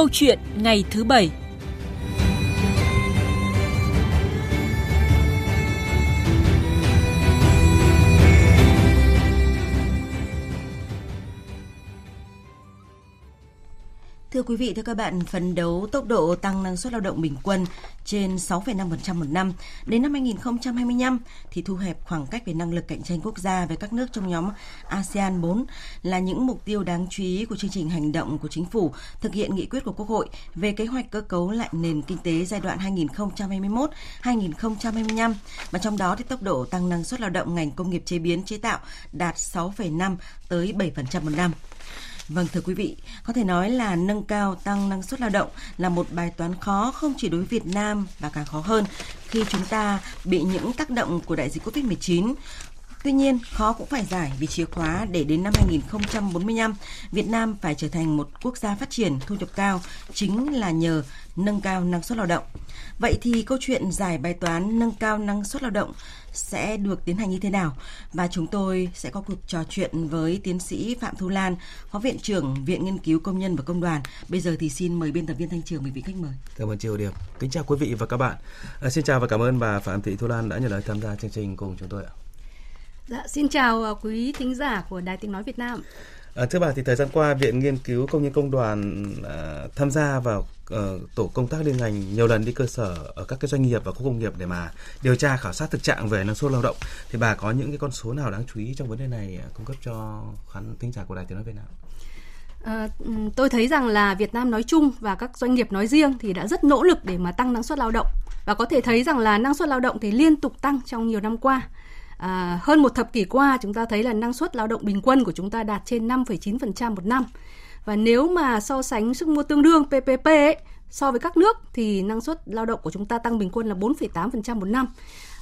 Câu chuyện ngày thứ bảy. Thưa quý vị, thưa các bạn, phấn đấu tốc độ tăng năng suất lao động bình quân trên 6,5% một năm. Đến năm 2025 thì thu hẹp khoảng cách về năng lực cạnh tranh quốc gia với các nước trong nhóm ASEAN 4 là những mục tiêu đáng chú ý của chương trình hành động của chính phủ thực hiện nghị quyết của Quốc hội về kế hoạch cơ cấu lại nền kinh tế giai đoạn 2021-2025 và trong đó thì tốc độ tăng năng suất lao động ngành công nghiệp chế biến chế tạo đạt 6,5 tới 7% một năm. Vâng thưa quý vị, có thể nói là nâng cao tăng năng suất lao động là một bài toán khó không chỉ đối với Việt Nam và càng khó hơn khi chúng ta bị những tác động của đại dịch Covid-19. Tuy nhiên, khó cũng phải giải vì chìa khóa để đến năm 2045, Việt Nam phải trở thành một quốc gia phát triển thu nhập cao chính là nhờ nâng cao năng suất lao động. Vậy thì câu chuyện giải bài toán nâng cao năng suất lao động sẽ được tiến hành như thế nào? Và chúng tôi sẽ có cuộc trò chuyện với tiến sĩ Phạm Thu Lan, Phó Viện trưởng Viện Nghiên cứu Công nhân và Công đoàn. Bây giờ thì xin mời biên tập viên Thanh Trường, vị khách mời. Cảm ơn Triều Điệp. Kính chào quý vị và các bạn. À, xin chào và cảm ơn bà Phạm Thị Thu Lan đã nhận lời tham gia chương trình cùng chúng tôi ạ. Dạ, xin chào à, quý thính giả của Đài Tiếng Nói Việt Nam. À, thưa bà thì thời gian qua Viện Nghiên cứu Công nhân Công đoàn à, tham gia vào à, tổ công tác liên ngành nhiều lần đi cơ sở ở các cái doanh nghiệp và khu công nghiệp để mà điều tra khảo sát thực trạng về năng suất lao động. Thì bà có những cái con số nào đáng chú ý trong vấn đề này à, cung cấp cho khán thính giả của Đài Tiếng nói Việt Nam? À, tôi thấy rằng là Việt Nam nói chung và các doanh nghiệp nói riêng thì đã rất nỗ lực để mà tăng năng suất lao động và có thể thấy rằng là năng suất lao động thì liên tục tăng trong nhiều năm qua. À, hơn một thập kỷ qua chúng ta thấy là năng suất lao động bình quân của chúng ta đạt trên 5,9% một năm. Và nếu mà so sánh sức mua tương đương PPP ấy, so với các nước thì năng suất lao động của chúng ta tăng bình quân là 4,8% một năm.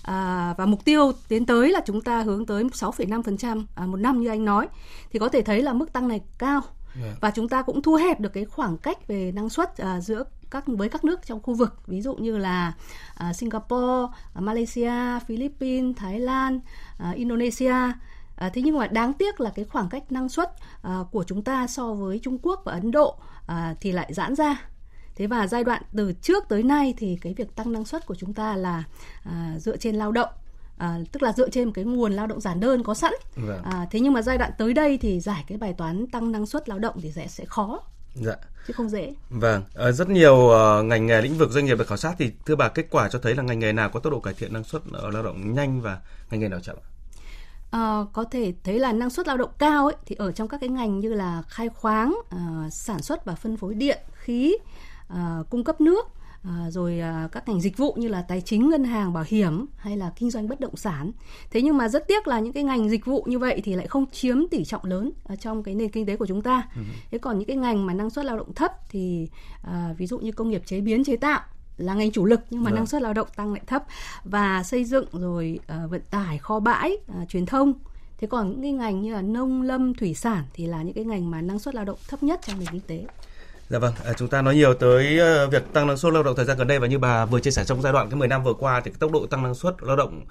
À, và mục tiêu tiến tới là chúng ta hướng tới 6,5% à, một năm như anh nói thì có thể thấy là mức tăng này cao. Dạ. và chúng ta cũng thu hẹp được cái khoảng cách về năng suất à, giữa các với các nước trong khu vực ví dụ như là uh, Singapore, uh, Malaysia, Philippines, Thái Lan, uh, Indonesia. À, thế nhưng mà đáng tiếc là cái khoảng cách năng suất à, của chúng ta so với Trung Quốc và Ấn Độ à, thì lại giãn ra. Thế và giai đoạn từ trước tới nay thì cái việc tăng năng suất của chúng ta là à, dựa trên lao động à, tức là dựa trên một cái nguồn lao động giản đơn có sẵn. Vâng. À, thế nhưng mà giai đoạn tới đây thì giải cái bài toán tăng năng suất lao động thì sẽ sẽ khó. Dạ. Chứ không dễ. Vâng, à, rất nhiều uh, ngành nghề lĩnh vực doanh nghiệp được khảo sát thì thưa bà kết quả cho thấy là ngành nghề nào có tốc độ cải thiện năng suất ở lao động nhanh và ngành nghề nào chậm? À, có thể thấy là năng suất lao động cao ấy thì ở trong các cái ngành như là khai khoáng, uh, sản xuất và phân phối điện, khí, uh, cung cấp nước À, rồi à, các ngành dịch vụ như là tài chính ngân hàng bảo hiểm hay là kinh doanh bất động sản. Thế nhưng mà rất tiếc là những cái ngành dịch vụ như vậy thì lại không chiếm tỷ trọng lớn ở trong cái nền kinh tế của chúng ta. Ừ. thế còn những cái ngành mà năng suất lao động thấp thì à, ví dụ như công nghiệp chế biến chế tạo là ngành chủ lực nhưng mà vâng. năng suất lao động tăng lại thấp. Và xây dựng rồi vận tải kho bãi truyền thông. Thế còn những cái ngành như là nông lâm thủy sản thì là những cái ngành mà năng suất lao động thấp nhất trong nền kinh tế Dạ vâng, à, chúng ta nói nhiều tới uh, việc tăng năng suất lao động thời gian gần đây và như bà vừa chia sẻ trong giai đoạn cái 10 năm vừa qua thì cái tốc độ tăng năng suất lao động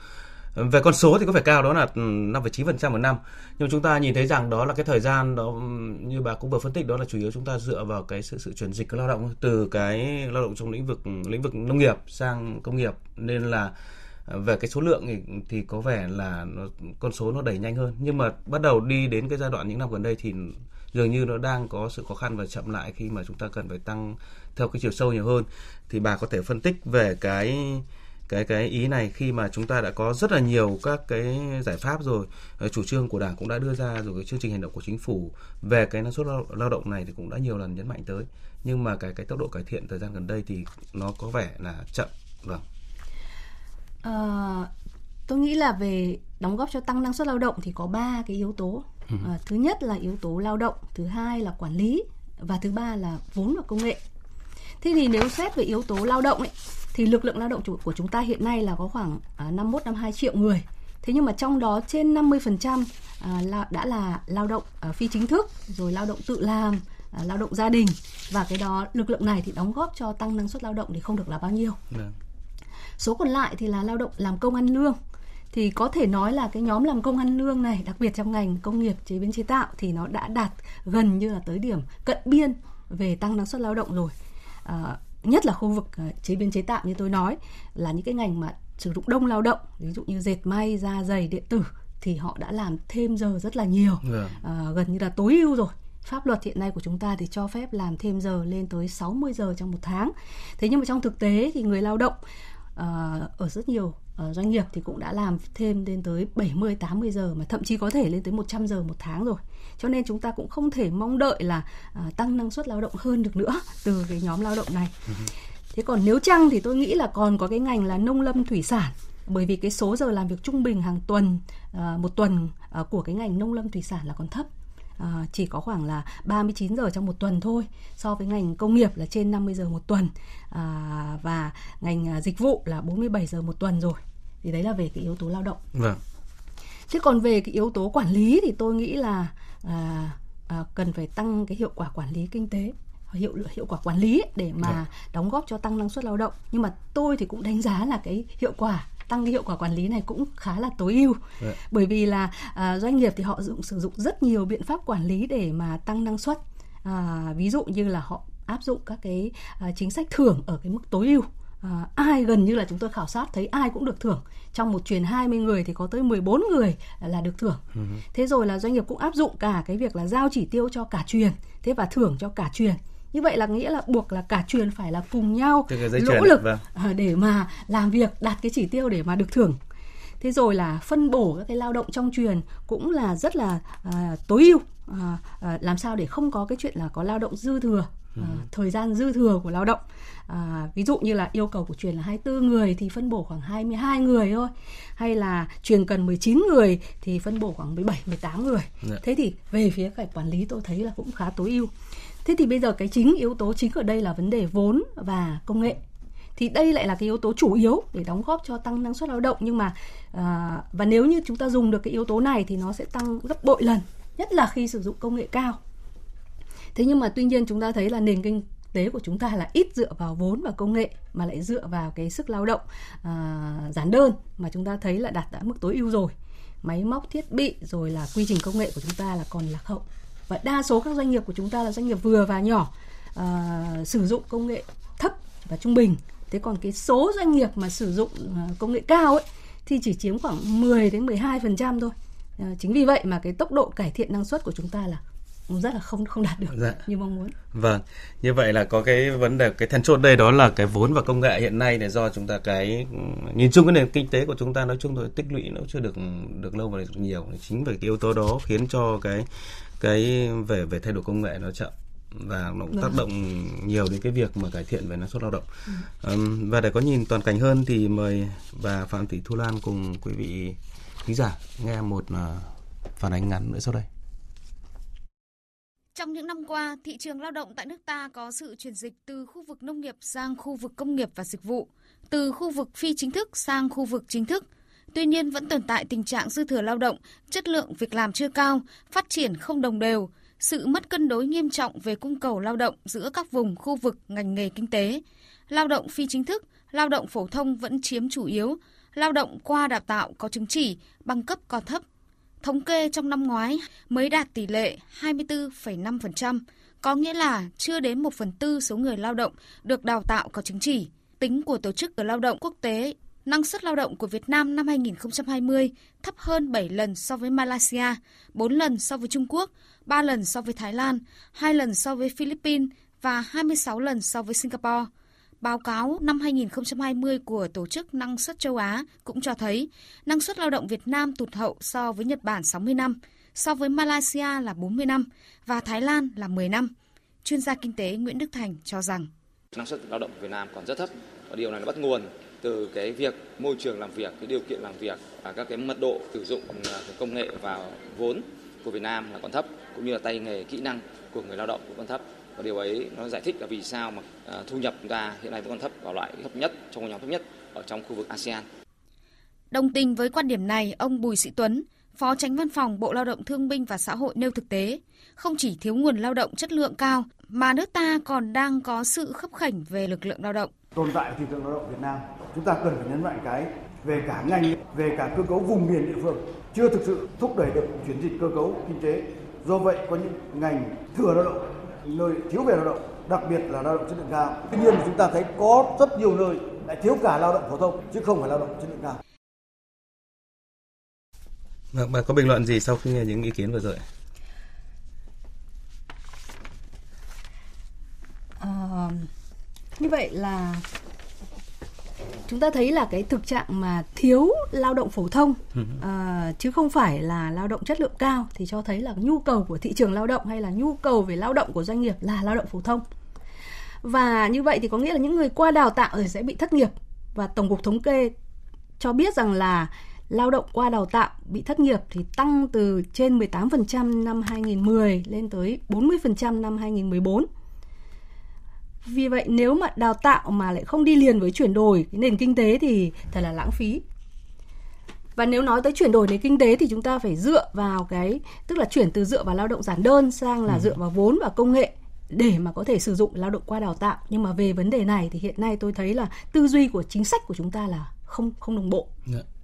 ờ, về con số thì có vẻ cao đó là ừ, 5,9% một năm. Nhưng chúng ta nhìn thấy rằng đó là cái thời gian đó ừ, như bà cũng vừa phân tích đó là chủ yếu chúng ta dựa vào cái sự sự chuyển dịch của lao động từ cái lao động trong lĩnh vực lĩnh vực nông nghiệp sang công nghiệp nên là ờ, về cái số lượng thì, thì có vẻ là nó, con số nó đẩy nhanh hơn. Nhưng mà bắt đầu đi đến cái giai đoạn những năm gần đây thì dường như nó đang có sự khó khăn và chậm lại khi mà chúng ta cần phải tăng theo cái chiều sâu nhiều hơn. Thì bà có thể phân tích về cái cái cái ý này khi mà chúng ta đã có rất là nhiều các cái giải pháp rồi. Ờ, chủ trương của đảng cũng đã đưa ra rồi cái chương trình hành động của chính phủ về cái năng suất lao động này thì cũng đã nhiều lần nhấn mạnh tới. Nhưng mà cái cái tốc độ cải thiện thời gian gần đây thì nó có vẻ là chậm. Vâng. À, tôi nghĩ là về đóng góp cho tăng năng suất lao động thì có ba cái yếu tố. À, thứ nhất là yếu tố lao động thứ hai là quản lý và thứ ba là vốn và công nghệ. Thế thì nếu xét về yếu tố lao động ấy thì lực lượng lao động của chúng ta hiện nay là có khoảng à, 51 52 triệu người. Thế nhưng mà trong đó trên 50% à, là, đã là lao động à, phi chính thức rồi lao động tự làm à, lao động gia đình. Và cái đó lực lượng này thì đóng góp cho tăng năng suất lao động thì không được là bao nhiêu. Được. số còn lại thì là lao động làm công ăn lương thì có thể nói là cái nhóm làm công ăn lương này đặc biệt trong ngành công nghiệp chế biến chế tạo thì nó đã đạt gần như là tới điểm cận biên về tăng năng suất lao động rồi à, nhất là khu vực chế biến chế tạo như tôi nói là những cái ngành mà sử dụng đông lao động ví dụ như dệt may da giày điện tử thì họ đã làm thêm giờ rất là nhiều yeah. à, gần như là tối ưu rồi pháp luật hiện nay của chúng ta thì cho phép làm thêm giờ lên tới 60 giờ trong một tháng. Thế nhưng mà trong thực tế thì người lao động Ờ, ở rất nhiều ờ, doanh nghiệp thì cũng đã làm thêm lên tới 70 80 giờ mà thậm chí có thể lên tới 100 giờ một tháng rồi. Cho nên chúng ta cũng không thể mong đợi là ờ, tăng năng suất lao động hơn được nữa từ cái nhóm lao động này. Thế còn nếu chăng thì tôi nghĩ là còn có cái ngành là nông lâm thủy sản bởi vì cái số giờ làm việc trung bình hàng tuần một tuần của cái ngành nông lâm thủy sản là còn thấp à, chỉ có khoảng là 39 giờ trong một tuần thôi so với ngành công nghiệp là trên 50 giờ một tuần à, và ngành à, dịch vụ là 47 giờ một tuần rồi thì đấy là về cái yếu tố lao động. Vâng. Thế còn về cái yếu tố quản lý thì tôi nghĩ là à, à, cần phải tăng cái hiệu quả quản lý kinh tế hiệu hiệu quả quản lý để mà vâng. đóng góp cho tăng năng suất lao động nhưng mà tôi thì cũng đánh giá là cái hiệu quả tăng cái hiệu quả quản lý này cũng khá là tối ưu Đấy. Dạ. bởi vì là à, doanh nghiệp thì họ dụng sử dụng rất nhiều biện pháp quản lý để mà tăng năng suất à, ví dụ như là họ áp dụng các cái à, chính sách thưởng ở cái mức tối ưu À, ai gần như là chúng tôi khảo sát thấy ai cũng được thưởng trong một truyền 20 người thì có tới 14 người là được thưởng ừ. thế rồi là doanh nghiệp cũng áp dụng cả cái việc là giao chỉ tiêu cho cả truyền thế và thưởng cho cả truyền như vậy là nghĩa là buộc là cả truyền phải là cùng nhau nỗ lực vâng. Ờ, để mà làm việc đạt cái chỉ tiêu để mà được thưởng. Thế rồi là phân bổ các cái lao động trong truyền cũng là rất là à, tối ưu à, à, làm sao để không có cái chuyện là có lao động dư thừa à, thời gian dư thừa của lao động à, ví dụ như là yêu cầu của truyền là 24 người thì phân bổ khoảng 22 người thôi. Hay là truyền cần 19 người thì phân bổ khoảng 17 18 người. Dạ. thế thì về phía phải quản lý tôi thấy là cũng khá tối ưu. Thế thì bây giờ cái chính yếu tố chính ở đây là vấn đề vốn và công nghệ. Thì đây lại là cái yếu tố chủ yếu để đóng góp cho tăng năng suất lao động. Nhưng mà à, và nếu như chúng ta dùng được cái yếu tố này thì nó sẽ tăng gấp bội lần nhất là khi sử dụng công nghệ cao. Thế nhưng mà tuy nhiên chúng ta thấy là nền kinh tế của chúng ta là ít dựa vào vốn và công nghệ mà lại dựa vào cái sức lao động à, giản đơn mà chúng ta thấy là đạt đã mức tối ưu rồi. Máy móc thiết bị rồi là quy trình công nghệ của chúng ta là còn lạc hậu. Và đa số các doanh nghiệp của chúng ta là doanh nghiệp vừa và nhỏ à, sử dụng công nghệ thấp và trung bình. Thế còn cái số doanh nghiệp mà sử dụng à, công nghệ cao ấy thì chỉ chiếm khoảng 10 đến 12 phần trăm thôi. À, chính vì vậy mà cái tốc độ cải thiện năng suất của chúng ta là rất là không không đạt được dạ. như mong muốn. Vâng, như vậy là có cái vấn đề cái then chốt đây đó là cái vốn và công nghệ hiện nay này do chúng ta cái nhìn chung cái nền kinh tế của chúng ta nói chung thôi tích lũy nó chưa được được lâu và được nhiều chính vì cái yếu tố đó khiến cho cái cái về về thay đổi công nghệ nó chậm và nó cũng tác vâng. động nhiều đến cái việc mà cải thiện về năng suất lao động. Ừ. Um, và để có nhìn toàn cảnh hơn thì mời bà Phạm Thị Thu Lan cùng quý vị khán giả nghe một uh, phản ánh ngắn nữa sau đây. Trong những năm qua, thị trường lao động tại nước ta có sự chuyển dịch từ khu vực nông nghiệp sang khu vực công nghiệp và dịch vụ, từ khu vực phi chính thức sang khu vực chính thức – Tuy nhiên vẫn tồn tại tình trạng dư thừa lao động, chất lượng việc làm chưa cao, phát triển không đồng đều, sự mất cân đối nghiêm trọng về cung cầu lao động giữa các vùng, khu vực, ngành nghề kinh tế. Lao động phi chính thức, lao động phổ thông vẫn chiếm chủ yếu, lao động qua đào tạo có chứng chỉ, bằng cấp còn thấp. Thống kê trong năm ngoái mới đạt tỷ lệ 24,5%, có nghĩa là chưa đến 1 phần tư số người lao động được đào tạo có chứng chỉ. Tính của Tổ chức Lao động Quốc tế năng suất lao động của Việt Nam năm 2020 thấp hơn 7 lần so với Malaysia, 4 lần so với Trung Quốc, 3 lần so với Thái Lan, 2 lần so với Philippines và 26 lần so với Singapore. Báo cáo năm 2020 của Tổ chức Năng suất châu Á cũng cho thấy năng suất lao động Việt Nam tụt hậu so với Nhật Bản 60 năm, so với Malaysia là 40 năm và Thái Lan là 10 năm. Chuyên gia kinh tế Nguyễn Đức Thành cho rằng năng suất lao động Việt Nam còn rất thấp và điều này nó bắt nguồn từ cái việc môi trường làm việc, cái điều kiện làm việc và các cái mật độ sử dụng à, công nghệ và vốn của Việt Nam là còn thấp cũng như là tay nghề kỹ năng của người lao động cũng còn thấp và điều ấy nó giải thích là vì sao mà à, thu nhập chúng ta hiện nay vẫn còn thấp vào loại thấp nhất trong nhóm thấp nhất ở trong khu vực ASEAN. Đồng tình với quan điểm này, ông Bùi Sĩ Tuấn, Phó Tránh Văn phòng Bộ Lao động Thương binh và Xã hội nêu thực tế, không chỉ thiếu nguồn lao động chất lượng cao mà nước ta còn đang có sự khấp khảnh về lực lượng lao động. Tồn tại thị trường lao động Việt Nam chúng ta cần phải nhấn mạnh cái về cả ngành về cả cơ cấu vùng miền địa phương chưa thực sự thúc đẩy được chuyển dịch cơ cấu kinh tế do vậy có những ngành thừa lao động nơi thiếu về lao động, đặc biệt là lao động chất lượng cao. Tuy nhiên chúng ta thấy có rất nhiều nơi lại thiếu cả lao động phổ thông chứ không phải lao động chất lượng cao. Vâng, bà có bình luận gì sau khi nghe những ý kiến vừa rồi? À, như vậy là chúng ta thấy là cái thực trạng mà thiếu lao động phổ thông à, chứ không phải là lao động chất lượng cao thì cho thấy là nhu cầu của thị trường lao động hay là nhu cầu về lao động của doanh nghiệp là lao động phổ thông. Và như vậy thì có nghĩa là những người qua đào tạo rồi sẽ bị thất nghiệp. Và tổng cục thống kê cho biết rằng là lao động qua đào tạo bị thất nghiệp thì tăng từ trên 18% năm 2010 lên tới 40% năm 2014 vì vậy nếu mà đào tạo mà lại không đi liền với chuyển đổi cái nền kinh tế thì thật là lãng phí và nếu nói tới chuyển đổi nền kinh tế thì chúng ta phải dựa vào cái tức là chuyển từ dựa vào lao động giản đơn sang là ừ. dựa vào vốn và công nghệ để mà có thể sử dụng lao động qua đào tạo nhưng mà về vấn đề này thì hiện nay tôi thấy là tư duy của chính sách của chúng ta là không không đồng bộ yeah. Dạ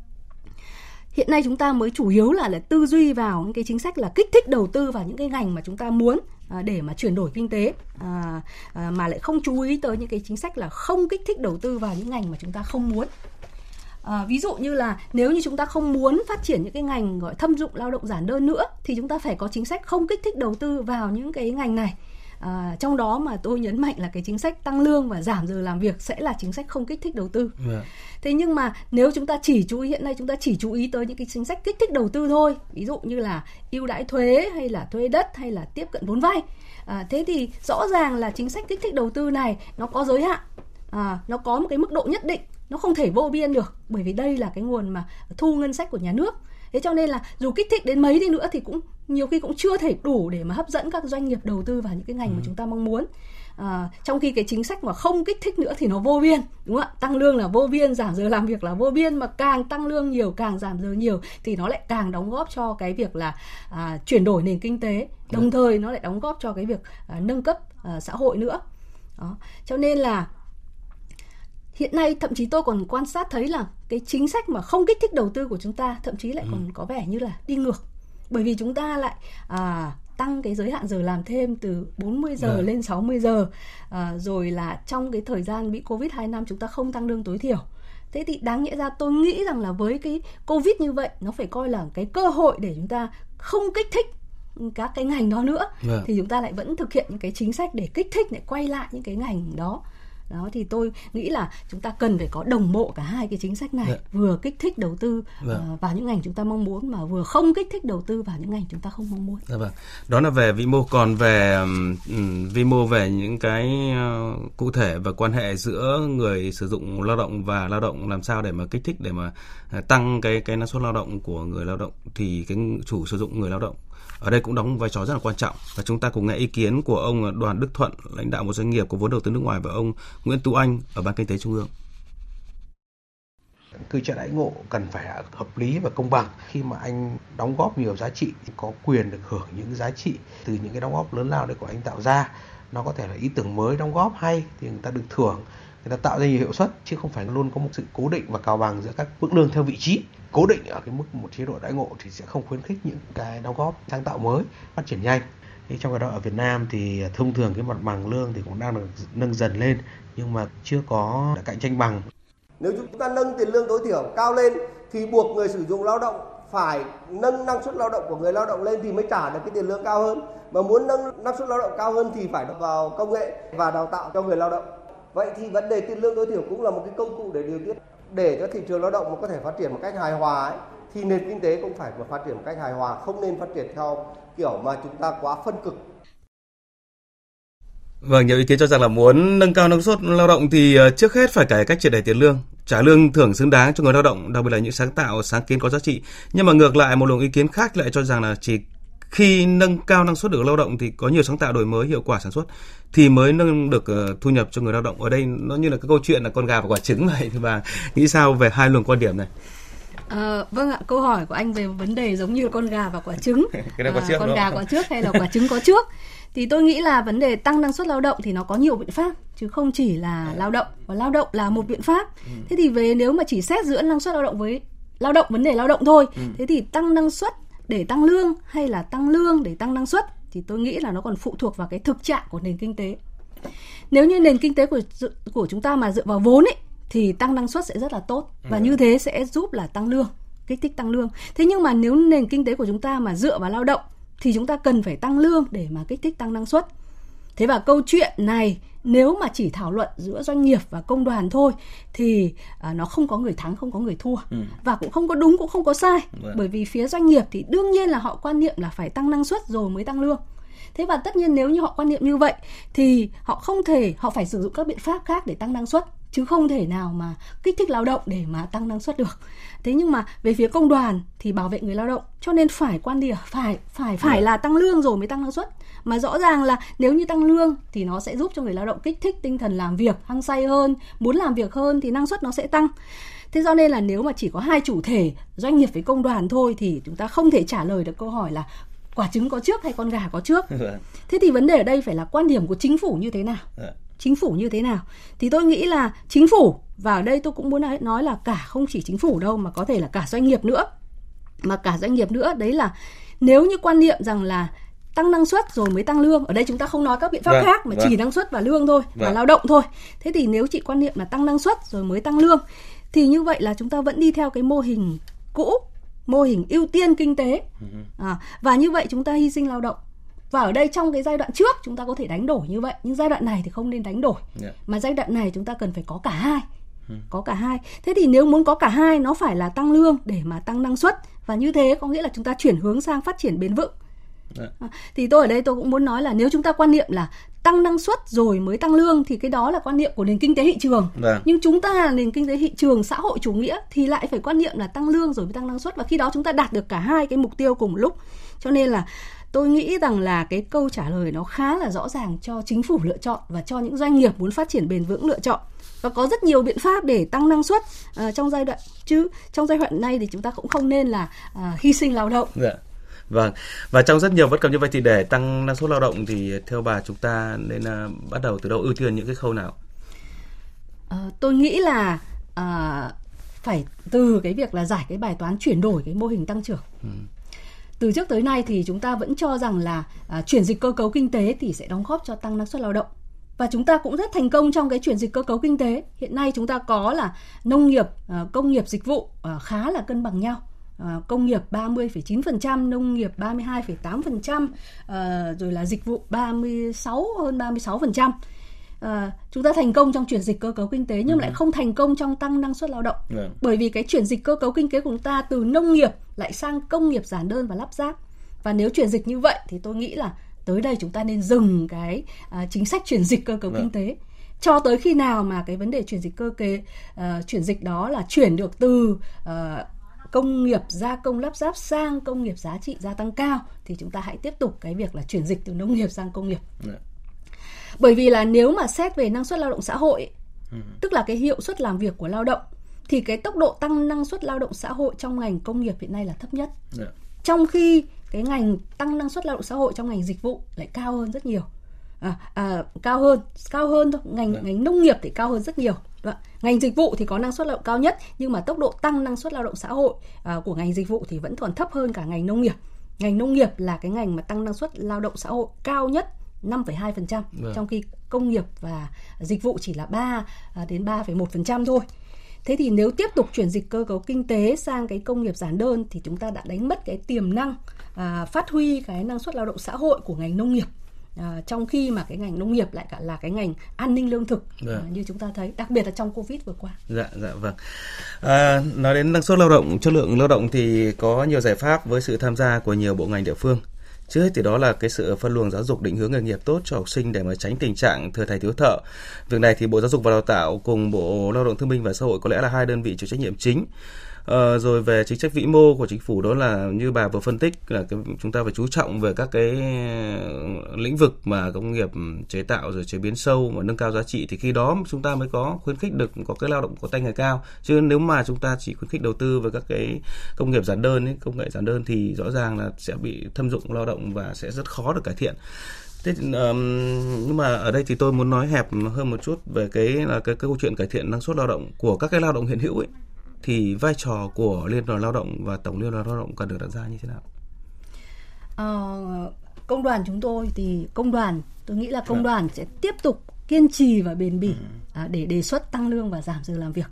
hiện nay chúng ta mới chủ yếu là là tư duy vào những cái chính sách là kích thích đầu tư vào những cái ngành mà chúng ta muốn À, để mà chuyển đổi kinh tế à, à, mà lại không chú ý tới những cái chính sách là không kích thích đầu tư vào những ngành mà chúng ta không muốn. À, ví dụ như là nếu như chúng ta không muốn phát triển những cái ngành gọi thâm dụng lao động giản đơn nữa thì chúng ta phải có chính sách không kích thích đầu tư vào những cái ngành này à, trong đó mà tôi nhấn mạnh là cái chính sách tăng lương và giảm giờ làm việc sẽ là chính sách không kích thích đầu tư yeah. Dạ. thế nhưng mà nếu chúng ta chỉ chú ý hiện nay chúng ta chỉ chú ý tới những cái chính sách kích thích đầu tư thôi ví dụ như là ưu đãi thuế hay là thuê đất hay là tiếp cận vốn vay à, thế thì rõ ràng là chính sách kích thích đầu tư này nó có giới hạn à, nó có một cái mức độ nhất định nó không thể vô biên được bởi vì đây là cái nguồn mà thu ngân sách của nhà nước thế cho nên là dù kích thích đến mấy đi nữa thì cũng nhiều khi cũng chưa thể đủ để mà hấp dẫn các doanh nghiệp đầu tư vào những cái ngành ừ. mà chúng ta mong muốn à, trong khi cái chính sách mà không kích thích nữa thì nó vô biên đúng không ạ tăng lương là vô biên giảm giờ làm việc là vô biên mà càng tăng lương nhiều càng giảm giờ nhiều thì nó lại càng đóng góp cho cái việc là à, chuyển đổi nền kinh tế đồng dạ. thời nó lại đóng góp cho cái việc à, nâng cấp à, xã hội nữa đó cho nên là hiện nay thậm chí tôi còn quan sát thấy là cái chính sách mà không kích thích đầu tư của chúng ta thậm chí lại ừ. còn có vẻ như là đi ngược bởi vì chúng ta lại à, tăng cái giới hạn giờ làm thêm từ 40 giờ ừ. lên 60 giờ à, rồi là trong cái thời gian bị Covid 2 năm chúng ta không tăng lương tối thiểu thế thì đáng nhẽ ra tôi nghĩ rằng là với cái Covid như vậy nó phải coi là cái cơ hội để chúng ta không kích thích các cái ngành đó nữa ừ. thì chúng ta lại vẫn thực hiện những cái chính sách để kích thích để quay lại những cái ngành đó đó thì tôi nghĩ là chúng ta cần phải có đồng bộ cả hai cái chính sách này dạ. vừa kích thích đầu tư dạ. uh, vào những ngành chúng ta mong muốn mà vừa không kích thích đầu tư vào những ngành chúng ta không mong muốn. Dạ vâng. Đó là về vĩ mô còn về um, vi mô về những cái uh, cụ thể và quan hệ giữa người sử dụng lao động và lao động làm sao để mà kích thích để mà uh, tăng cái cái năng suất lao động của người lao động thì cái chủ sử dụng người lao động ở đây cũng đóng vai trò rất là quan trọng và chúng ta cùng nghe ý kiến của ông Đoàn Đức Thuận, lãnh đạo một doanh nghiệp có vốn đầu tư nước ngoài và ông Nguyễn Tú Anh ở Ban Kinh tế Trung ương. Cơ chế đãi ngộ cần phải hợp lý và công bằng. Khi mà anh đóng góp nhiều giá trị thì có quyền được hưởng những giá trị từ những cái đóng góp lớn lao đấy của anh tạo ra. Nó có thể là ý tưởng mới đóng góp hay thì người ta được thưởng người ta tạo ra nhiều hiệu suất chứ không phải luôn có một sự cố định và cào bằng giữa các mức lương theo vị trí cố định ở cái mức một chế độ đãi ngộ thì sẽ không khuyến khích những cái đóng góp sáng tạo mới phát triển nhanh. Thì trong cái đó ở Việt Nam thì thông thường cái mặt bằng lương thì cũng đang được nâng dần lên nhưng mà chưa có cạnh tranh bằng. Nếu chúng ta nâng tiền lương tối thiểu cao lên thì buộc người sử dụng lao động phải nâng năng suất lao động của người lao động lên thì mới trả được cái tiền lương cao hơn. Mà muốn nâng năng suất lao động cao hơn thì phải vào công nghệ và đào tạo cho người lao động. Vậy thì vấn đề tiền lương tối thiểu cũng là một cái công cụ để điều tiết để cho thị trường lao động mà có thể phát triển một cách hài hòa ấy, thì nền kinh tế cũng phải phát triển một cách hài hòa không nên phát triển theo kiểu mà chúng ta quá phân cực Vâng, nhiều ý kiến cho rằng là muốn nâng cao năng suất lao động thì ờ, trước hết phải cải cách triệt để tiền lương, trả lương thưởng xứng đáng cho người lao động, đặc biệt là những sáng tạo, sáng kiến có giá trị. Nhưng mà ngược lại một luồng ý kiến khác lại cho rằng là chỉ khi nâng cao năng suất được lao động thì có nhiều sáng tạo đổi mới hiệu quả sản xuất thì mới nâng được uh, thu nhập cho người lao động ở đây nó như là cái câu chuyện là con gà và quả trứng vậy thì bà nghĩ sao về hai luồng quan điểm này À, vâng ạ, câu hỏi của anh về vấn đề giống như con gà và quả trứng. cái có trước à, con gà có trước hay là quả trứng có trước? Thì tôi nghĩ là vấn đề tăng năng suất lao động thì nó có nhiều biện pháp chứ không chỉ là à. lao động và lao động là một biện pháp. Ừ. Thế thì về nếu mà chỉ xét giữa năng suất lao động với lao động vấn đề lao động thôi, ừ. thế thì tăng năng suất để tăng lương hay là tăng lương để tăng năng suất thì tôi nghĩ là nó còn phụ thuộc vào cái thực trạng của nền kinh tế. Nếu như nền kinh tế của của chúng ta mà dựa vào vốn ấy thì tăng năng suất sẽ rất là tốt và như thế sẽ giúp là tăng lương kích thích tăng lương. Thế nhưng mà nếu nền kinh tế của chúng ta mà dựa vào lao động thì chúng ta cần phải tăng lương để mà kích thích tăng năng suất thế và câu chuyện này nếu mà chỉ thảo luận giữa doanh nghiệp và công đoàn thôi thì à, nó không có người thắng không có người thua ừ. và cũng không có đúng cũng không có sai ừ. bởi vì phía doanh nghiệp thì đương nhiên là họ quan niệm là phải tăng năng suất rồi mới tăng lương thế và tất nhiên nếu như họ quan niệm như vậy thì họ không thể họ phải sử dụng các biện pháp khác để tăng năng suất chứ không thể nào mà kích thích lao động để mà tăng năng suất được. Thế nhưng mà về phía công đoàn thì bảo vệ người lao động cho nên phải quan điểm phải phải phải là tăng lương rồi mới tăng năng suất. Mà rõ ràng là nếu như tăng lương thì nó sẽ giúp cho người lao động kích thích tinh thần làm việc hăng say hơn muốn làm việc hơn thì năng suất nó sẽ tăng. Thế do nên là nếu mà chỉ có hai chủ thể doanh nghiệp với công đoàn thôi thì chúng ta không thể trả lời được câu hỏi là quả trứng có trước hay con gà có trước. Vâng. thế thì vấn đề ở đây phải là quan điểm của chính phủ như thế nào? Vâng. Chính phủ như thế nào. Thì tôi nghĩ là chính phủ và ở đây tôi cũng muốn nói là cả không chỉ chính phủ đâu mà có thể là cả doanh nghiệp nữa. Mà cả doanh nghiệp nữa đấy là nếu như quan niệm rằng là tăng năng suất rồi mới tăng lương ở đây chúng ta không nói các biện pháp vâng, khác mà vâng. chỉ năng suất và lương thôi vâng. và lao động thôi. Thế thì nếu chị quan niệm là tăng năng suất rồi mới tăng lương thì như vậy là chúng ta vẫn đi theo cái mô hình cũ mô hình ưu tiên kinh tế. Ừ à, và như vậy chúng ta hy sinh lao động và ở đây trong cái giai đoạn trước chúng ta có thể đánh đổi như vậy nhưng giai đoạn này thì không nên đánh đổi. Yeah. mà giai đoạn này chúng ta cần phải có cả hai. Ừ. có cả hai. Thế thì nếu muốn có cả hai nó phải là tăng lương để mà tăng năng suất. Và như thế có nghĩa là chúng ta chuyển hướng sang phát triển bền vững. À, thì tôi ở đây tôi cũng muốn nói là nếu chúng ta quan niệm là tăng năng suất rồi mới tăng lương thì cái đó là quan niệm của nền kinh tế thị trường. Vâng. nhưng chúng ta là nền kinh tế thị trường xã hội chủ nghĩa thì lại phải quan niệm là tăng lương rồi mới tăng năng suất. Và khi đó chúng ta đạt được cả hai cái mục tiêu cùng một lúc. Cho nên là tôi nghĩ rằng là cái câu trả lời nó khá là rõ ràng cho chính phủ lựa chọn và cho những doanh nghiệp muốn phát triển bền vững lựa chọn và có rất nhiều biện pháp để tăng năng suất uh, trong giai đoạn chứ trong giai đoạn này thì chúng ta cũng không nên là uh, hy sinh lao động. Dạ. Vâng. Và trong rất nhiều bất cập như vậy thì để tăng năng suất lao động thì theo bà chúng ta nên uh, bắt đầu từ đâu ưu tiên những cái khâu nào? Uh, tôi nghĩ là uh, phải từ cái việc là giải cái bài toán chuyển đổi cái mô hình tăng trưởng. Ừ. Từ trước tới nay thì chúng ta vẫn cho rằng là à, chuyển dịch cơ cấu kinh tế thì sẽ đóng góp cho tăng năng suất lao động và chúng ta cũng rất thành công trong cái chuyển dịch cơ cấu kinh tế. Hiện nay chúng ta có là nông nghiệp, à, công nghiệp, dịch vụ à, khá là cân bằng nhau À, công nghiệp 30,9%, nông nghiệp 32,8%, à, rồi là dịch vụ 36 hơn 36%. À, chúng ta thành công trong chuyển dịch cơ cấu kinh tế nhưng ừ. lại không thành công trong tăng năng suất lao động. Ừ. Bởi vì cái chuyển dịch cơ cấu kinh tế của chúng ta từ nông nghiệp lại sang công nghiệp giản đơn và lắp ráp. Và nếu chuyển dịch như vậy thì tôi nghĩ là tới đây chúng ta nên dừng cái à, chính sách chuyển dịch cơ cấu ừ. kinh tế cho tới khi nào mà cái vấn đề chuyển dịch cơ kế uh, chuyển dịch đó là chuyển được từ uh, công nghiệp gia công lắp ráp sang công nghiệp giá trị gia tăng cao thì chúng ta hãy tiếp tục cái việc là chuyển dịch từ nông nghiệp sang công nghiệp. Yeah. Bởi vì là nếu mà xét về năng suất lao động xã hội, ừ. tức là cái hiệu suất làm việc của lao động thì cái tốc độ tăng năng suất lao động xã hội trong ngành công nghiệp hiện nay là thấp nhất. Yeah. Dạ. Trong khi cái ngành tăng năng suất lao động xã hội trong ngành dịch vụ lại cao hơn rất nhiều. À, à, cao hơn, cao hơn thôi. Ngành yeah. Dạ. ngành nông nghiệp thì cao hơn rất nhiều. Vâng. Ngành dịch vụ thì có năng suất lao động cao nhất nhưng mà tốc độ tăng năng suất lao động xã hội à, của ngành dịch vụ thì vẫn còn thấp hơn cả ngành nông nghiệp. Ngành nông nghiệp là cái ngành mà tăng năng suất lao động xã hội cao nhất 5,2% vâng. trong khi công nghiệp và dịch vụ chỉ là 3 à, đến 3,1% thôi. Thế thì nếu tiếp tục chuyển dịch cơ cấu kinh tế sang cái công nghiệp giản đơn thì chúng ta đã đánh mất cái tiềm năng à, phát huy cái năng suất lao động xã hội của ngành nông nghiệp à, trong khi mà cái ngành nông nghiệp lại cả là cái ngành an ninh lương thực vâng. à, như chúng ta thấy đặc biệt là trong covid vừa qua dạ dạ vâng à, nói đến năng suất lao động chất lượng lao động thì có nhiều giải pháp với sự tham gia của nhiều bộ ngành địa phương trước hết thì đó là cái sự phân luồng giáo dục định hướng nghề nghiệp tốt cho học sinh để mà tránh tình trạng thừa thầy thiếu thợ. Việc này thì bộ giáo dục và đào tạo cùng bộ lao động thương binh và xã hội có lẽ là hai đơn vị chịu trách nhiệm chính. À, rồi về chính sách vĩ mô của chính phủ đó là như bà vừa phân tích là cái, chúng ta phải chú trọng về các cái ờ, lĩnh vực mà công nghiệp chế tạo rồi chế biến sâu và nâng cao giá trị thì khi đó chúng ta mới có khuyến khích được có cái lao động có tay nghề cao. Chứ nếu mà chúng ta chỉ khuyến khích đầu tư vào các cái công nghiệp giản đơn ấy, công nghệ giản đơn thì rõ ràng là sẽ bị thâm dụng lao động và sẽ rất khó được cải thiện. Thế, um, nhưng mà ở đây thì tôi muốn nói hẹp hơn một chút về cái là cái, cái câu chuyện cải thiện năng suất lao động của các cái lao động hiện hữu ấy thì vai trò của Liên đoàn Lao động và Tổng Liên đoàn Lao động cần được đặt ra như thế nào? Ờ, công đoàn chúng tôi thì công đoàn tôi nghĩ là công vâng. đoàn sẽ tiếp tục kiên trì và bền bỉ ừ. à, để đề xuất tăng lương và giảm giờ làm việc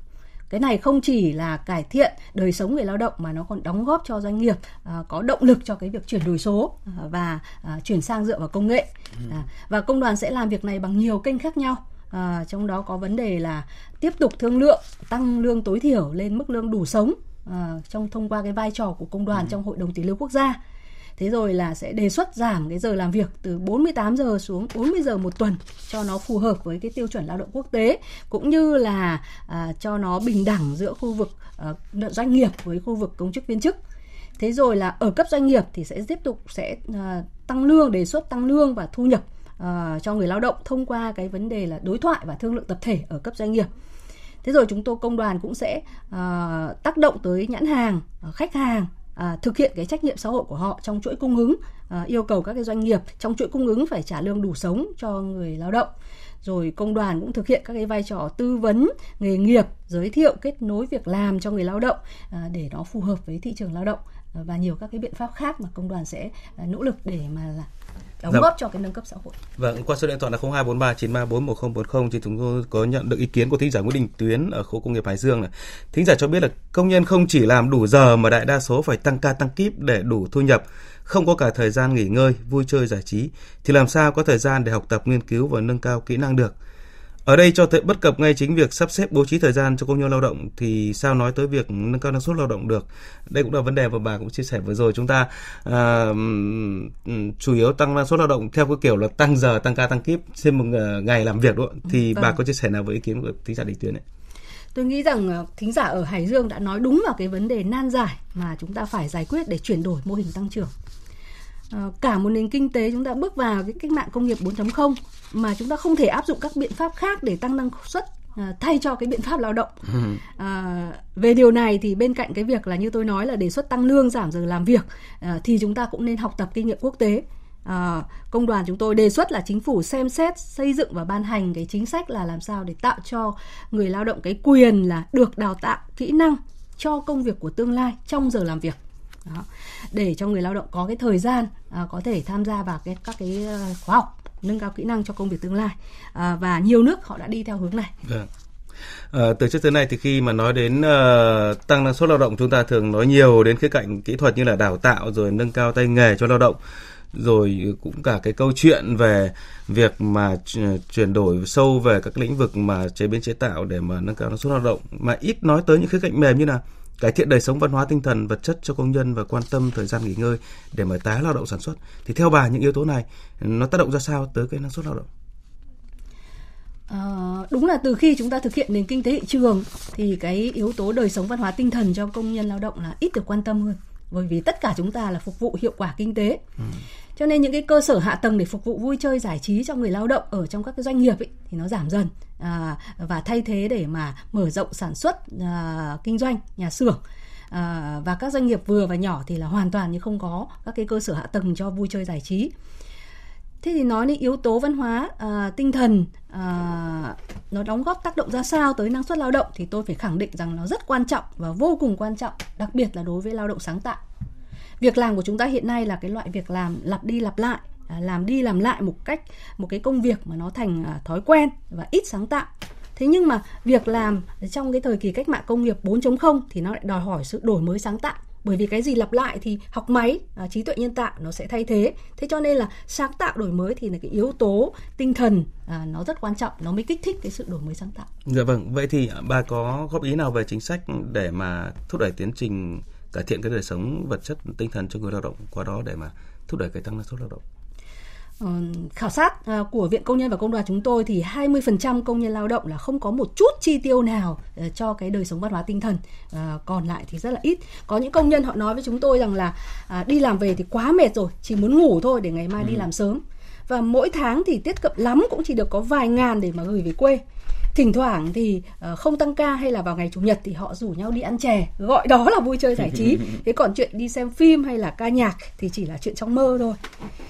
cái này không chỉ là cải thiện đời sống người lao động mà nó còn đóng góp cho doanh nghiệp à, có động lực cho cái việc chuyển đổi số à, và à, chuyển sang dựa vào công nghệ ừ. à, và công đoàn sẽ làm việc này bằng nhiều kênh khác nhau à, trong đó có vấn đề là tiếp tục thương lượng tăng lương tối thiểu lên mức lương đủ sống à, trong thông qua cái vai trò của công đoàn ừ. trong hội đồng tiền lương quốc gia Thế rồi là sẽ đề xuất giảm cái giờ làm việc từ 48 giờ xuống 40 giờ một tuần cho nó phù hợp với cái tiêu chuẩn lao động quốc tế cũng như là à, cho nó bình đẳng giữa khu vực à, doanh nghiệp với khu vực công chức viên chức. Thế rồi là ở cấp doanh nghiệp thì sẽ tiếp tục sẽ à, tăng lương đề xuất tăng lương và thu nhập Ờ, cho người lao động thông qua cái vấn đề là đối thoại và thương lượng tập thể ở cấp doanh nghiệp. Thế rồi chúng tôi công đoàn cũng sẽ uh, tác động tới nhãn hàng ờ, khách hàng à, thực hiện cái trách nhiệm xã hội của họ trong chuỗi cung ứng à, yêu cầu các cái doanh nghiệp trong chuỗi cung ứng phải trả lương đủ sống cho người lao động. Rồi công đoàn cũng thực hiện các cái vai trò tư vấn nghề nghiệp giới thiệu kết nối việc làm cho người lao động à, để nó phù hợp với thị trường lao động và nhiều các cái biện pháp khác mà công đoàn sẽ à, nỗ lực để mà là đóng dạ. góp cho cái nâng cấp xã hội. Vâng, qua số điện thoại là 0243 934 1040 thì chúng tôi có nhận được ý kiến của thính giả Nguyễn Đình Tuyến ở khu công nghiệp Hải Dương này. Thính giả cho biết là công nhân không chỉ làm đủ giờ mà đại đa số phải tăng ca tăng kíp để đủ thu nhập, không có cả thời gian nghỉ ngơi, vui chơi giải trí thì làm sao có thời gian để học tập nghiên cứu và nâng cao kỹ năng được. Ở đây cho thấy bất cập ngay chính việc sắp xếp bố trí thời gian cho công nhân lao động thì sao nói tới việc nâng cao năng suất lao động được. Đây cũng là vấn đề mà bà cũng chia sẻ vừa rồi chúng ta à, chủ yếu tăng năng suất lao động theo cái kiểu là tăng giờ, tăng ca, tăng kíp trên một ờ, ngày làm việc đó. Thì vâng. bà có chia sẻ nào với ý kiến của thính giả Đình Tuyến ấy? Tôi nghĩ rằng ờ, thính giả ở Hải Dương đã nói đúng vào cái vấn đề nan giải mà chúng ta phải giải quyết để chuyển đổi mô hình tăng trưởng. Ờ, cả một nền kinh tế chúng ta bước vào cái cách mạng công nghiệp 4.0 mà chúng ta không thể áp dụng các biện pháp khác để tăng năng suất À, thay cho cái biện pháp lao động. À, về điều này thì bên cạnh cái việc là như tôi nói là đề xuất tăng lương giảm giờ làm việc à, thì chúng ta cũng nên học tập kinh nghiệm quốc tế. À, công đoàn chúng tôi đề xuất là chính phủ xem xét xây dựng và ban hành cái chính sách là làm sao để tạo cho người lao động cái quyền là được đào tạo kỹ năng cho công việc của tương lai trong giờ làm việc đó. để cho người lao động có cái thời gian à, có thể tham gia vào cái các cái à, khóa học nâng cao kỹ năng cho công việc tương lai à, và nhiều nước họ đã đi theo hướng này. Vâng. À, từ trước tới nay thì khi mà nói đến uh, tăng năng suất lao động chúng ta thường nói nhiều đến khía cạnh kỹ thuật như là đào tạo rồi nâng cao tay nghề cho lao động rồi cũng cả cái câu chuyện về việc mà chuyển đổi sâu về các lĩnh vực mà chế biến chế tạo để mà nâng cao năng suất lao động mà ít nói tới những khía cạnh mềm như là cải thiện đời sống văn hóa tinh thần vật chất cho công nhân và quan tâm thời gian nghỉ ngơi để mà tái lao động sản xuất. Thì theo bà những yếu tố này nó tác động ra sao tới cái năng suất lao động? À, đúng là từ khi chúng ta thực hiện nền kinh tế thị trường thì cái yếu tố đời sống văn hóa tinh thần cho công nhân lao động là ít được quan tâm hơn. Bởi vì tất cả chúng ta là phục vụ hiệu quả kinh tế. Ừ cho nên những cái cơ sở hạ tầng để phục vụ vui chơi giải trí cho người lao động ở trong các cái doanh nghiệp ấy, thì nó giảm dần. À, và thay thế để mà mở rộng sản xuất à, kinh doanh nhà xưởng. À, và các doanh nghiệp vừa và nhỏ thì là hoàn toàn như không có các cái cơ sở hạ tầng cho vui chơi giải trí. Thế thì nói đến yếu tố văn hóa à, tinh thần à, nó đóng góp tác động ra sao tới năng suất lao động thì tôi phải khẳng định rằng nó rất quan trọng và vô cùng quan trọng đặc biệt là đối với lao động sáng tạo việc làm của chúng ta hiện nay là cái loại việc làm lặp đi lặp lại à, làm đi làm lại một cách một cái công việc mà nó thành à, thói quen và ít sáng tạo. Thế nhưng mà việc làm trong cái thời kỳ cách mạng công nghiệp 4.0 thì nó lại đòi hỏi sự đổi mới sáng tạo. Bởi vì cái gì lặp lại thì học máy à, trí tuệ nhân tạo nó sẽ thay thế. Thế cho nên là sáng tạo đổi mới thì là cái yếu tố tinh thần à, nó rất quan trọng nó mới kích thích cái sự đổi mới sáng tạo. Dạ vâng vậy thì à, bà có góp ý nào về chính sách để mà thúc đẩy tiến trình cải thiện cái đời sống vật chất tinh thần cho người lao động qua đó để mà thúc đẩy cái tăng năng suất lao động Ờ, khảo sát ờ, của Viện Công nhân và Công đoàn chúng tôi thì 20% công nhân lao động là không có một chút chi tiêu nào ờ, cho cái đời sống văn hóa tinh thần. còn lại thì rất là ít. Có những công nhân họ nói với chúng tôi rằng là à, đi làm về thì quá mệt rồi, chỉ muốn ngủ thôi để ngày mai ừ. đi làm sớm. Và mỗi tháng thì tiết kiệm lắm cũng chỉ được có vài ngàn để mà gửi về quê thỉnh thoảng thì uh, không tăng ca hay là vào ngày chủ nhật thì họ rủ nhau đi ăn chè gọi đó là vui chơi giải trí. Thế còn chuyện đi xem phim hay là ca nhạc thì chỉ là chuyện trong mơ thôi.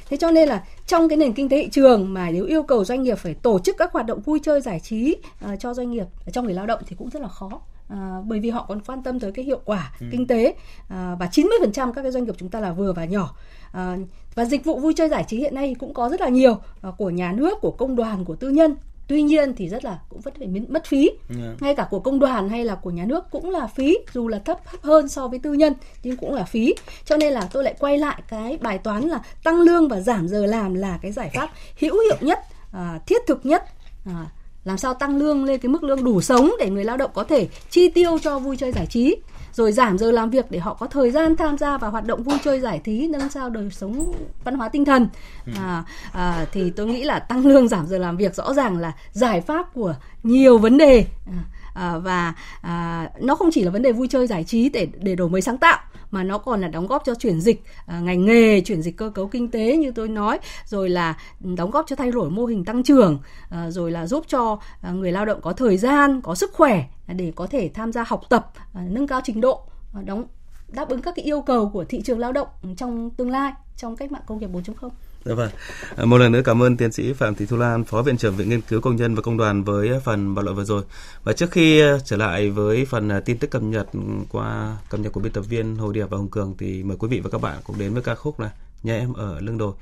Thế cho nên là trong cái nền kinh tế thị trường mà nếu yêu cầu doanh nghiệp phải tổ chức các hoạt động vui chơi giải trí uh, cho doanh nghiệp cho người lao động thì cũng rất là khó. À, bởi vì họ còn quan tâm tới cái hiệu quả ừ. kinh tế à, và 90% các cái doanh nghiệp chúng ta là vừa và nhỏ. À, và dịch vụ vui chơi giải trí hiện nay cũng có rất là nhiều à, của nhà nước của công đoàn của tư nhân tuy nhiên thì rất là cũng vẫn phải mất phí. Yeah. ngay cả của công đoàn hay là của nhà nước cũng là phí dù là thấp hơn so với tư nhân nhưng cũng là phí. Cho nên là tôi lại quay lại cái bài toán là tăng lương và giảm giờ làm là cái giải pháp hữu hiệu nhất à, thiết thực nhất à, làm sao tăng lương lên cái mức lương đủ sống để người lao động có thể chi tiêu cho vui chơi giải trí rồi giảm giờ làm việc để họ có thời gian tham gia vào hoạt động vui chơi giải trí nâng cao đời sống văn hóa tinh thần ừ. à, à, thì tôi nghĩ là tăng lương giảm giờ làm việc rõ ràng là giải pháp của nhiều vấn đề à, à, và à, nó không chỉ là vấn đề vui chơi giải trí để để đổi mới sáng tạo mà nó còn là đóng góp cho chuyển dịch à, ngành nghề chuyển dịch cơ cấu kinh tế như tôi nói rồi là đóng góp cho thay đổi mô hình tăng trưởng à, rồi là giúp cho à, người lao động có thời gian có sức khỏe để có thể tham gia học tập à, nâng cao trình độ à, đóng đáp ứng các cái yêu cầu của thị trường lao động trong tương lai trong cách mạng công nghiệp 4.0. Dạ vâng. À, một lần nữa cảm ơn tiến sĩ Phạm Thị Thu Lan, Phó Viện trưởng Viện Nghiên cứu Công nhân và Công đoàn với phần bàn luận vừa rồi. Và trước khi à, trở lại với phần à, tin tức cập nhật qua cập nhật của biên tập viên Hồ Điệp và Hồng Cường thì mời quý vị và các bạn cùng đến với ca khúc là Nhà em ở lưng đồi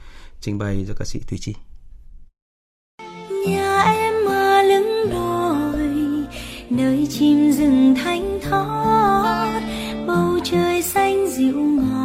trình bày do ca sĩ Thùy Chi. Nhà em ở lưng đồi nơi chim rừng thanh thoát bầu trời xanh dịu ngọt